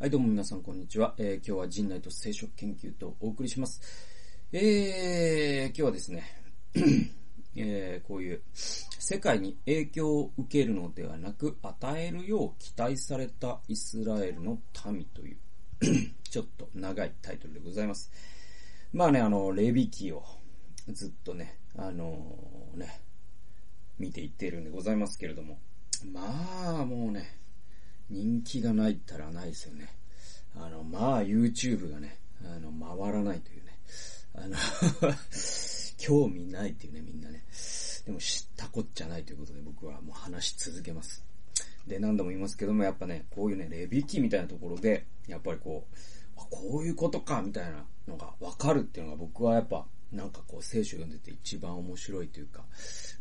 はい、どうも皆さん、こんにちは。えー、今日は人内と聖書研究とお送りします。えー、今日はですね、えー、こういう、世界に影響を受けるのではなく、与えるよう期待されたイスラエルの民という、ちょっと長いタイトルでございます。まあね、あの、レビキをずっとね、あのー、ね、見ていっているんでございますけれども、まあ、もうね、人気がないったらないですよね。あの、まあ、YouTube がね、あの、回らないというね。あの 興味ないっていうね、みんなね。でも知ったこっちゃないということで僕はもう話し続けます。で、何度も言いますけども、やっぱね、こういうね、レビキみたいなところで、やっぱりこう、こういうことか、みたいなのがわかるっていうのが僕はやっぱ、なんかこう聖書読んでて一番面白いというか、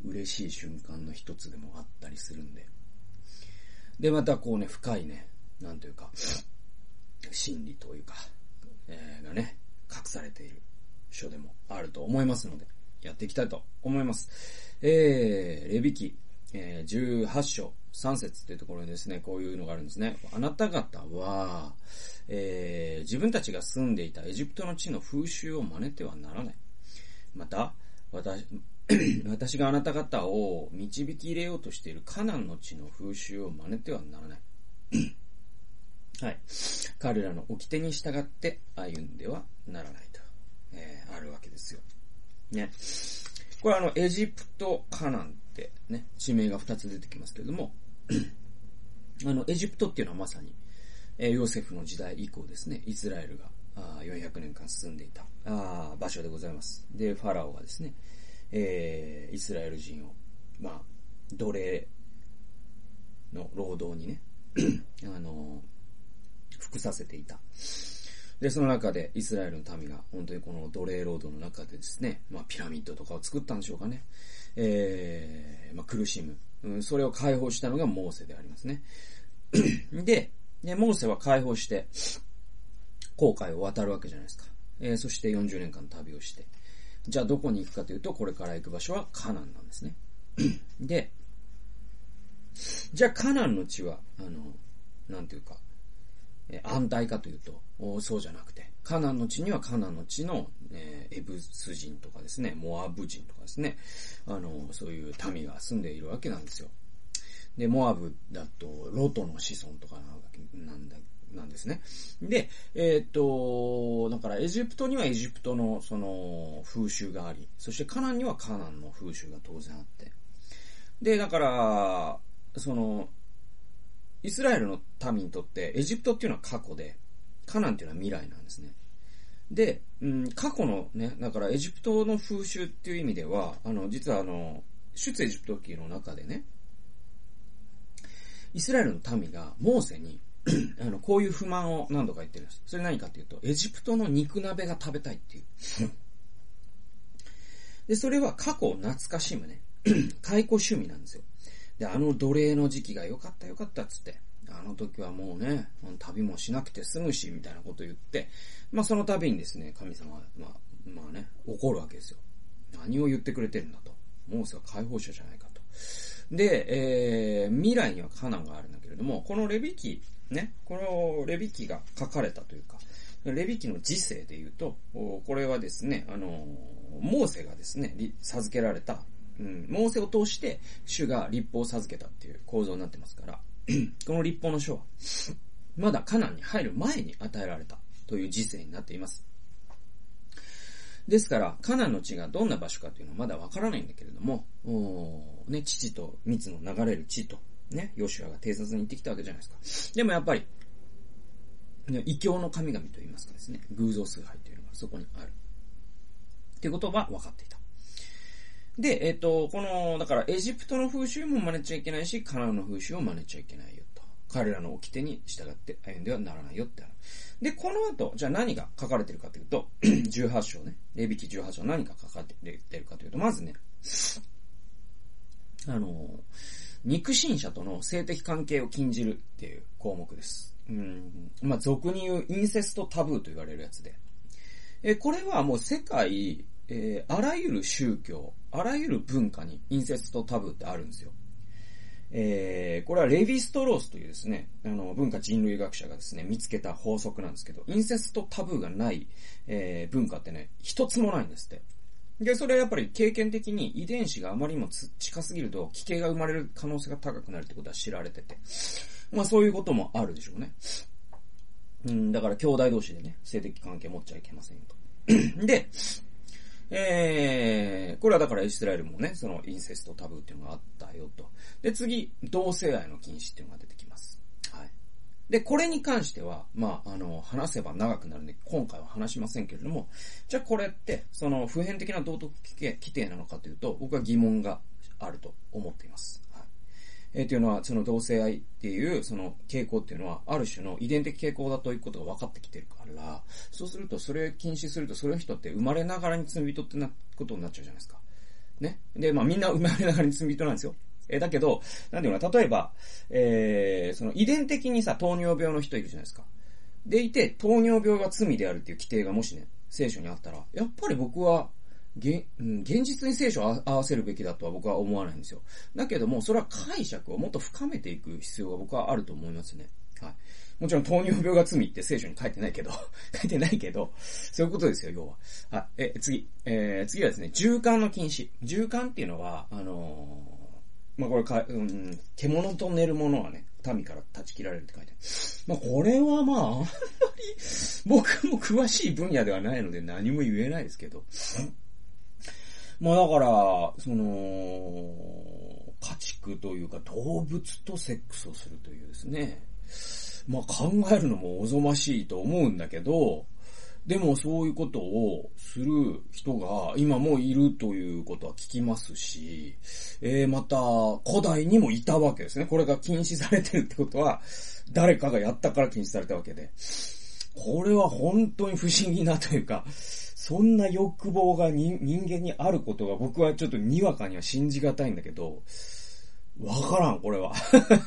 嬉しい瞬間の一つでもあったりするんで。で、またこうね、深いね、なんというか、真理というか、えー、がね、隠されている書でもあると思いますので、やっていきたいと思います。えー、レビキ、えー、18章3節というところにですね、こういうのがあるんですね。あなた方は、えー、自分たちが住んでいたエジプトの地の風習を真似てはならない。また、私、私があなた方を導き入れようとしているカナンの地の風習を真似てはならない。はい。彼らの掟に従って歩んではならないと、えー、あるわけですよ。ね。これあの、エジプト、カナンってね、地名が2つ出てきますけれども、あの、エジプトっていうのはまさに、えー、ヨセフの時代以降ですね、イスラエルがあ400年間進んでいたあ場所でございます。で、ファラオがですね、えー、イスラエル人を、まあ、奴隷の労働にね、あの、服させていた。で、その中でイスラエルの民が本当にこの奴隷労働の中でですね、まあピラミッドとかを作ったんでしょうかね。えー、まあ苦しむ。うん、それを解放したのがモーセでありますね。で、で、モーセは解放して、航海を渡るわけじゃないですか。えー、そして40年間旅をして。じゃあどこに行くかというと、これから行く場所はカナンなんですね。で、じゃあカナンの地は、あの、なんていうか、え安泰かというと、そうじゃなくて、カナンの地にはカナンの地の、えー、エブス人とかですね、モアブ人とかですね、あの、そういう民が住んでいるわけなんですよ。で、モアブだと、ロトの子孫とかなんだなんですね。で、えっ、と、だからエジプトにはエジプトのその風習があり、そしてカナンにはカナンの風習が当然あって。で、だから、その、イスラエルの民にとってエジプトっていうのは過去で、カナンっていうのは未来なんですね。で、うん、過去のね、だからエジプトの風習っていう意味では、あの、実はあの、出エジプト記の中でね、イスラエルの民がモーセに あの、こういう不満を何度か言ってるんです。それ何かっていうと、エジプトの肉鍋が食べたいっていう。で、それは過去を懐かしむね、解雇趣味なんですよ。で、あの奴隷の時期が良かった良かったっつって、あの時はもうね、旅もしなくて済むし、みたいなこと言って、まあその度にですね、神様は、まあ、まあね、怒るわけですよ。何を言ってくれてるんだと。モーセは解放者じゃないかと。で、えー、未来にはカナンがあるんだけれども、このレビキね、このレビ記が書かれたというか、レビ記の時世で言うと、これはですね、あの、モーセがですね、授けられた、うん、モーセを通して主が立法を授けたっていう構造になってますから、この立法の書は、まだカナンに入る前に与えられたという時世になっています。ですから、カナンの地がどんな場所かというのはまだわからないんだけれども、ね、父と蜜の流れる地とね、ヨシュアが偵察に行ってきたわけじゃないですか。でもやっぱり、ね、異教の神々と言いますかですね、偶像崇拝というのがそこにある。っていうことは分かっていた。で、えっ、と、この、だからエジプトの風習も真似ちゃいけないし、カナンの風習を真似ちゃいけないよと。彼らの掟に従って歩んではならないよってある。で、この後、じゃあ何が書かれてるかというと、18章ね、レビキ18章何が書かれてるかというと、まずね、あの肉親者との性的関係を禁じるっていう項目です。うん。まあ、俗に言うインセストタブーと言われるやつで。え、これはもう世界、えー、あらゆる宗教、あらゆる文化にインセストタブーってあるんですよ。えー、これはレヴィストロースというですね、あの、文化人類学者がですね、見つけた法則なんですけど、インセストタブーがない、えー、文化ってね、一つもないんですって。で、それはやっぱり経験的に遺伝子があまりにも近すぎると、奇形が生まれる可能性が高くなるってことは知られてて。まあそういうこともあるでしょうね。うん、だから兄弟同士でね、性的関係持っちゃいけませんよと。で、えー、これはだからイスラエルもね、そのインセストタブーっていうのがあったよと。で、次、同性愛の禁止っていうのが出てきます。で、これに関しては、まあ、あの、話せば長くなるんで、今回は話しませんけれども、じゃあこれって、その普遍的な道徳規定なのかというと、僕は疑問があると思っています。はいえー、というのは、その同性愛っていう、その傾向っていうのは、ある種の遺伝的傾向だということが分かってきてるから、そうすると、それを禁止すると、その人って生まれながらに罪人ってな、ことになっちゃうじゃないですか。ね。で、まあみんな生まれながらに罪人なんですよ。えー、だけど、なんていうの例えば、えー、その遺伝的にさ、糖尿病の人いるじゃないですか。でいて、糖尿病が罪であるっていう規定がもしね、聖書にあったら、やっぱり僕はげ、うん現実に聖書を合わせるべきだとは僕は思わないんですよ。だけども、それは解釈をもっと深めていく必要が僕はあると思いますね。はい。もちろん糖尿病が罪って聖書に書いてないけど、書いてないけど、そういうことですよ、要は。はい。え、次。えー、次はですね、循環の禁止。循環っていうのは、あのー、まあ、これか、うん、獣と寝るものはね、民から断ち切られるって書いてある。まあ、これはまあ、あんまり、僕も詳しい分野ではないので何も言えないですけど、まあだから、その、家畜というか動物とセックスをするというですね。まあ考えるのもおぞましいと思うんだけど、でもそういうことをする人が今もいるということは聞きますし、えー、また古代にもいたわけですね。これが禁止されてるってことは、誰かがやったから禁止されたわけで。これは本当に不思議なというか、そんな欲望が人間にあることが僕はちょっとにわかには信じがたいんだけど、わからん、これは。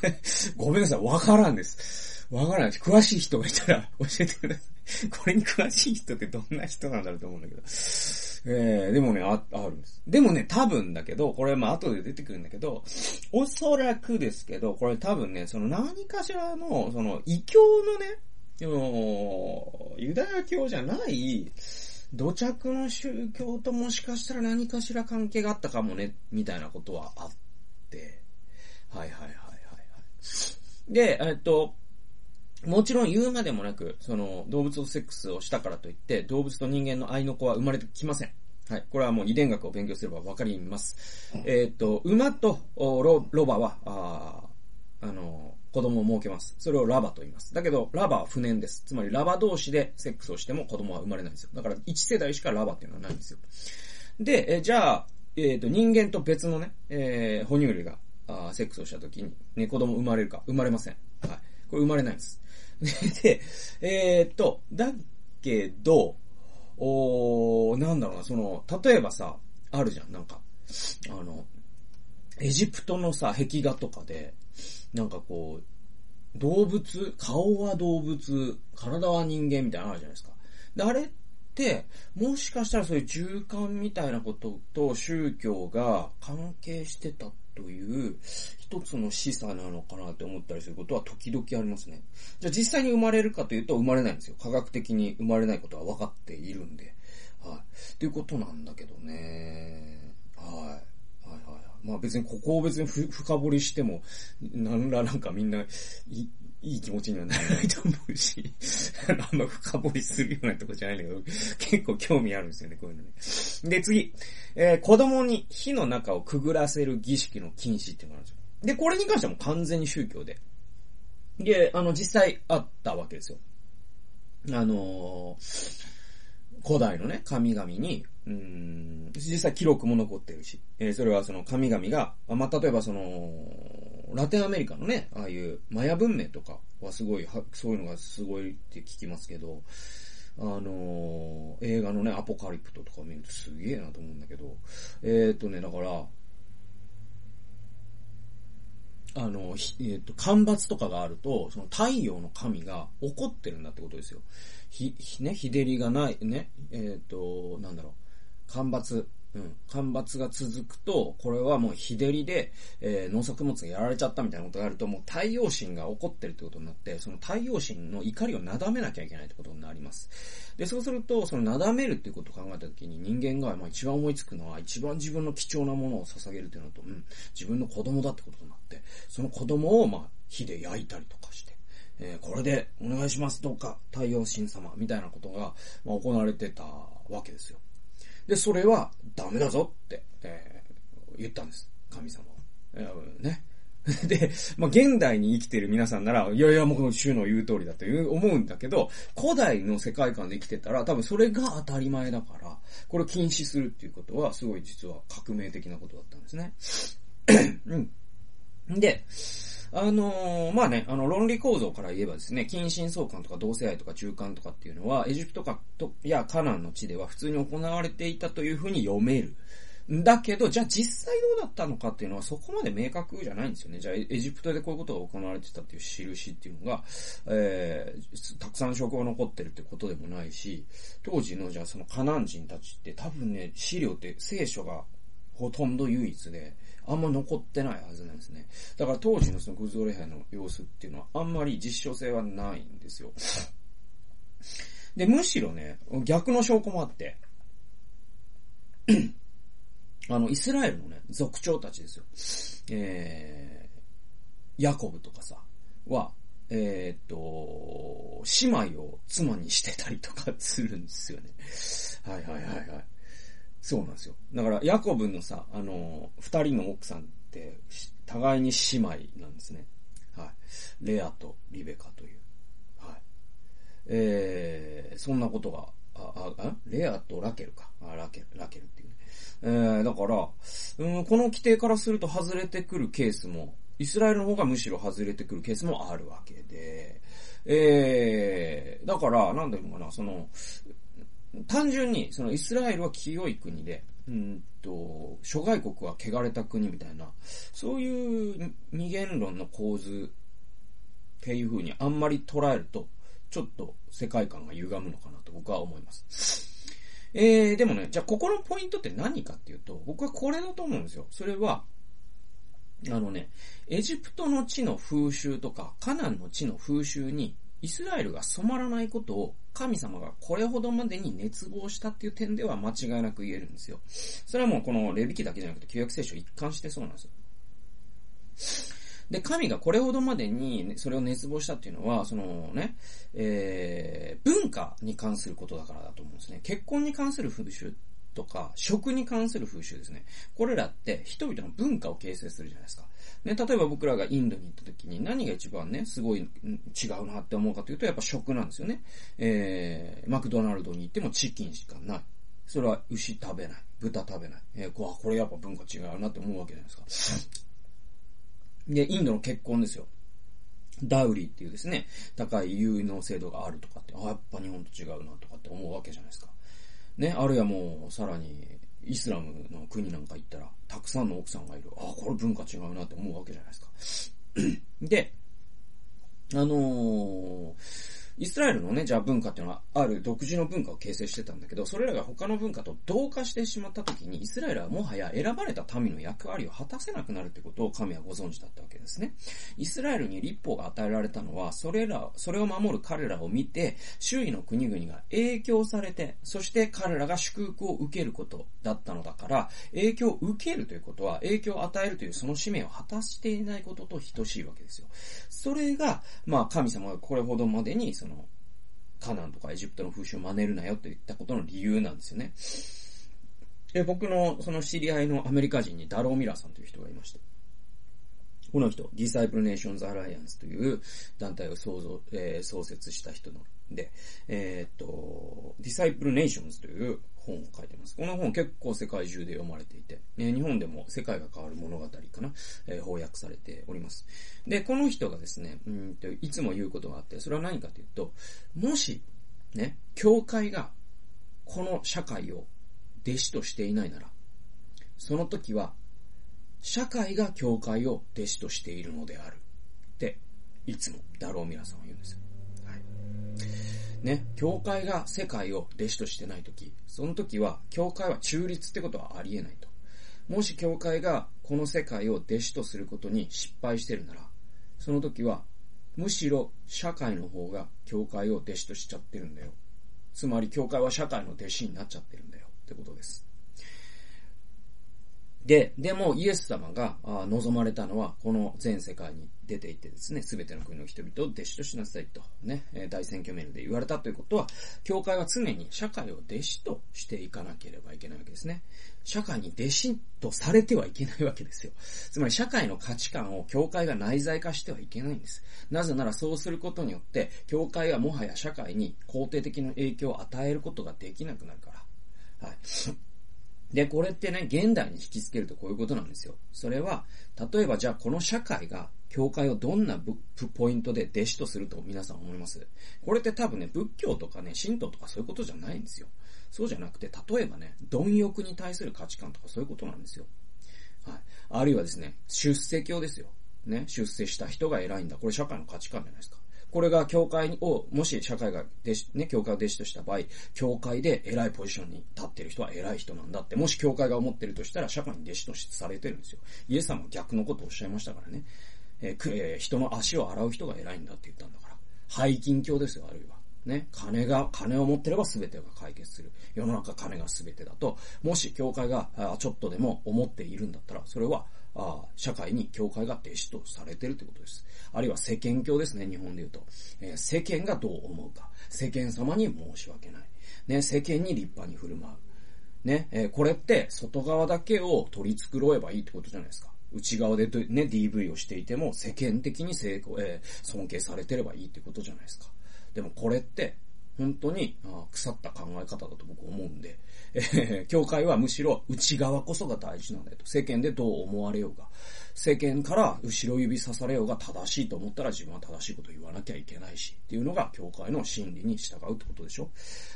ごめんなさい、わからんです。わからん。詳しい人がいたら 教えてください。これに詳しい人ってどんな人なんだろうと思うんだけど。えー、でもね、あ、あるんです。でもね、多分だけど、これまあ後で出てくるんだけど、おそらくですけど、これ多分ね、その何かしらの、その異教のね、でも、ユダヤ教じゃない、土着の宗教ともしかしたら何かしら関係があったかもね、みたいなことはあって。はいはいはいはいはい。で、えっと、もちろん言うまでもなく、その、動物とセックスをしたからといって、動物と人間の愛の子は生まれてきません。はい。これはもう遺伝学を勉強すればわかります。えっ、と、馬とロロバは、ああの、子供を設けます。それをラバと言います。だけど、ラバは不燃です。つまりラバ同士でセックスをしても子供は生まれないんですよ。だから1世代しかラバっていうのはないんですよ。で、えじゃあ、えっ、ー、と、人間と別のね、えー、哺乳類が、あセックスをした時に、ね、子供生まれるか生まれません。はい。これ生まれないんです。で、えー、っと、だけど、おなんだろうな、その、例えばさ、あるじゃん、なんか、あの、エジプトのさ、壁画とかで、なんかこう、動物、顔は動物、体は人間みたいなのあるじゃないですか。で、あれって、もしかしたらそういう循環みたいなことと宗教が関係してたという一つの示唆なのかなって思ったりすることは時々ありますね。じゃあ実際に生まれるかというと生まれないんですよ。科学的に生まれないことは分かっているんで。はい。ということなんだけどね。はいはい。まあ別にここを別に深掘りしても、なんらなんかみんな、いい気持ちにはならないと思うし、あんま深掘りするようなとこじゃないんだけど、結構興味あるんですよね、こういうのね。で、次、えー、子供に火の中をくぐらせる儀式の禁止っていうのがあるんですよ。で、これに関してはもう完全に宗教で。で、あの、実際あったわけですよ。あのー、古代のね、神々に、うん、実際記録も残ってるし、えー、それはその神々が、まあ、例えばその、ラテンアメリカのね、ああいうマヤ文明とかはすごい、そういうのがすごいって聞きますけど、あのー、映画のね、アポカリプトとか見るとすげえなと思うんだけど、えっ、とね、だから、あの、えっ、と、干ばつとかがあると、その太陽の神が怒ってるんだってことですよ。ひ、ひね、日照りがない、ね、えっ、と、なんだろう、干ばつうん。干ばつが続くと、これはもう日照りで、えー、農作物がやられちゃったみたいなことがあると、もう太陽神が起こってるってことになって、その太陽神の怒りをなだめなきゃいけないってことになります。で、そうすると、そのなだめるっていうことを考えたときに人間がまあ一番思いつくのは、一番自分の貴重なものを捧げるっていうのと、うん、自分の子供だってことになって、その子供をまあ火で焼いたりとかして、えー、これでお願いしますどうか、太陽神様みたいなことが、まあ、行われてたわけですよ。で、それはダメだぞって、えー、言ったんです。神様は。えー、ね。で、まあ、現代に生きてる皆さんなら、いやいや、もうこの主の言う通りだという思うんだけど、古代の世界観で生きてたら、多分それが当たり前だから、これを禁止するっていうことは、すごい実は革命的なことだったんですね。うん。で、あのー、まあね、あの、論理構造から言えばですね、近親相関とか同性愛とか中間とかっていうのは、エジプトかと、やカナンの地では普通に行われていたというふうに読める。だけど、じゃあ実際どうだったのかっていうのはそこまで明確じゃないんですよね。じゃあエジプトでこういうことが行われてたっていう印っていうのが、えー、たくさん証拠が残ってるってことでもないし、当時のじゃあそのカナン人たちって多分ね、資料って聖書がほとんど唯一で、あんま残ってないはずなんですね。だから当時のそのグズオレハの様子っていうのはあんまり実証性はないんですよ。で、むしろね、逆の証拠もあって、あの、イスラエルのね、族長たちですよ。えー、ヤコブとかさ、は、えー、っと、姉妹を妻にしてたりとかするんですよね。はいはいはいはい。そうなんですよ。だから、ヤコブのさ、あの、二人の奥さんって、互いに姉妹なんですね。はい。レアとリベカという。はい。えー、そんなことが、あ、あ、レアとラケルか。あ、ラケル、ラケルっていうね。えー、だから、うん、この規定からすると外れてくるケースも、イスラエルの方がむしろ外れてくるケースもあるわけで、えー、だから、なんだろうかな、その、単純に、そのイスラエルは清い国で、うんと、諸外国は汚れた国みたいな、そういう二元論の構図っていう風にあんまり捉えると、ちょっと世界観が歪むのかなと僕は思います。えー、でもね、じゃあここのポイントって何かっていうと、僕はこれだと思うんですよ。それは、あのね、エジプトの地の風習とか、カナンの地の風習にイスラエルが染まらないことを神様がこれほどまでに熱望したっていう点では間違いなく言えるんですよ。それはもうこのレビキだけじゃなくて旧約聖書一貫してそうなんですよ。で、神がこれほどまでにそれを熱望したっていうのは、そのね、えー、文化に関することだからだと思うんですね。結婚に関する風習とか、食に関する風習ですね。これらって人々の文化を形成するじゃないですか。ね、例えば僕らがインドに行った時に何が一番ね、すごい違うなって思うかというと、やっぱ食なんですよね。えー、マクドナルドに行ってもチキンしかない。それは牛食べない。豚食べない。えー、こわ、これやっぱ文化違うなって思うわけじゃないですか。で、インドの結婚ですよ。ダウリーっていうですね、高い優位の制度があるとかって、あ、やっぱ日本と違うなとかって思うわけじゃないですか。ね、あるいはもう、さらに、イスラムの国なんか行ったら、たくさんの奥さんがいる。あ、これ文化違うなって思うわけじゃないですか。で、あのー、イスラエルのね、じゃあ文化っていうのは、ある独自の文化を形成してたんだけど、それらが他の文化と同化してしまった時に、イスラエルはもはや選ばれた民の役割を果たせなくなるってことを神はご存知だったわけですね。イスラエルに立法が与えられたのは、それら、それを守る彼らを見て、周囲の国々が影響されて、そして彼らが祝福を受けることだったのだから、影響を受けるということは、影響を与えるというその使命を果たしていないことと等しいわけですよ。それが、まあ神様がこれほどまでに、その、カナンとかエジプトの風習を真似るなよって言ったことの理由なんですよね。で、僕のその知り合いのアメリカ人にダロー・ミラーさんという人がいまして。この人、 Disciple Nations Alliance という団体を創造、えー、創設した人ので、えー、っと、 Disciple Nations という本を書いてます。この本結構世界中で読まれていて、え、日本でも世界が変わる物語かな、えー、翻訳されております。で、この人がですね、うんと、いつも言うことがあって、それは何かというと、もし、ね、教会がこの社会を弟子としていないなら、その時は、社会が教会を弟子としているのである。って、いつもダローミラさんは言うんですよ。ね、教会が世界を弟子としてないとき、その時は、教会は中立ってことはありえないと。もし教会がこの世界を弟子とすることに失敗してるなら、その時は、むしろ社会の方が教会を弟子としちゃってるんだよ。つまり教会は社会の弟子になっちゃってるんだよってことです。で、でもイエス様が望まれたのは、この全世界に出ていってですね、すべての国の人々を弟子としなさいと、ね、大選挙メールで言われたということは、教会は常に社会を弟子としていかなければいけないわけですね。社会に弟子とされてはいけないわけですよ。つまり社会の価値観を教会が内在化してはいけないんです。なぜならそうすることによって、教会はもはや社会に肯定的な影響を与えることができなくなるから。はい。で、これってね、現代に引きつけるとこういうことなんですよ。それは、例えばじゃあこの社会が、教会をどんなポイントで弟子とすると皆さん思います？これって多分ね、仏教とかね、神道とかそういうことじゃないんですよ。そうじゃなくて、例えばね、貪欲に対する価値観とかそういうことなんですよ。はい。あるいはですね、出世教ですよ。ね、出世した人が偉いんだ。これ社会の価値観じゃないですか。これが教会を、もし社会が弟子、ね、教会を弟子とした場合、教会で偉いポジションに立ってる人は偉い人なんだって、もし教会が思ってるとしたら、社会に弟子とされてるんですよ。イエス様は逆のことをおっしゃいましたからね。えーえー、人の足を洗う人が偉いんだって言ったんだから。背筋教ですよ、あるいは。ね、金が、金を持ってれば全てが解決する。世の中金が全てだと、もし教会があちょっとでも思っているんだったら、それはあ社会に教会が弟子とされてるということです。あるいは世間教ですね、日本で言うと。えー、世間がどう思うか。世間様に申し訳ない。ね、世間に立派に振る舞う。ね、えー、これって外側だけを取り繕えばいいってことじゃないですか。内側でね、DV をしていても世間的に成功、えー、尊敬されてればいいってことじゃないですか。でもこれって、本当に腐った考え方だと僕思うんで、えー、教会はむしろ内側こそが大事なんだよと。世間でどう思われようが、世間から後ろ指さされようが正しいと思ったら自分は正しいこと言わなきゃいけないし、っていうのが教会の真理に従うってことでしょ。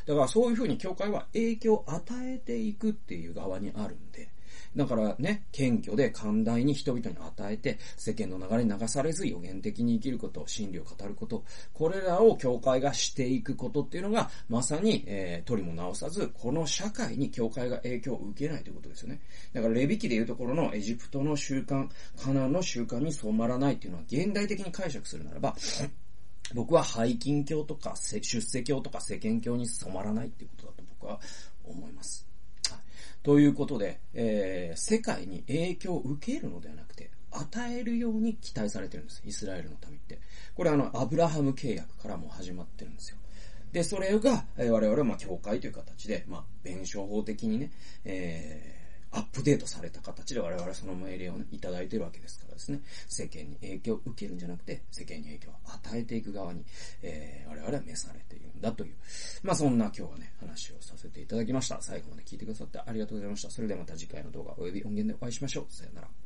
だからそういうふうに教会は影響を与えていくっていう側にあるんで、だからね、謙虚で寛大に人々に与えて、世間の流れに流されず予言的に生きること、真理を語ること、これらを教会がしていくことっていうのが、まさに、えー、取りも直さず、この社会に教会が影響を受けないということですよね。だから、レビキでいうところのエジプトの習慣、カナンの習慣に染まらないっていうのは、現代的に解釈するならば、僕は背筋教とか出世教とか世間教に染まらないっていうことだと僕は思います。ということで、えー、世界に影響を受けるのではなくて、与えるように期待されてるんです。イスラエルの民って。これあの、アブラハム契約からも始まってるんですよ。で、それが、えー、我々はまあ、教会という形で、まあ、弁証法的にね、えーアップデートされた形で我々その命令を、ね、いただいてるわけですからですね、世間に影響を受けるんじゃなくて、世間に影響を与えていく側に、えー、我々は召されているんだという、まあそんな今日はね、話をさせていただきました。最後まで聞いてくださってありがとうございました。それではまた次回の動画及び音源でお会いしましょう。さよなら。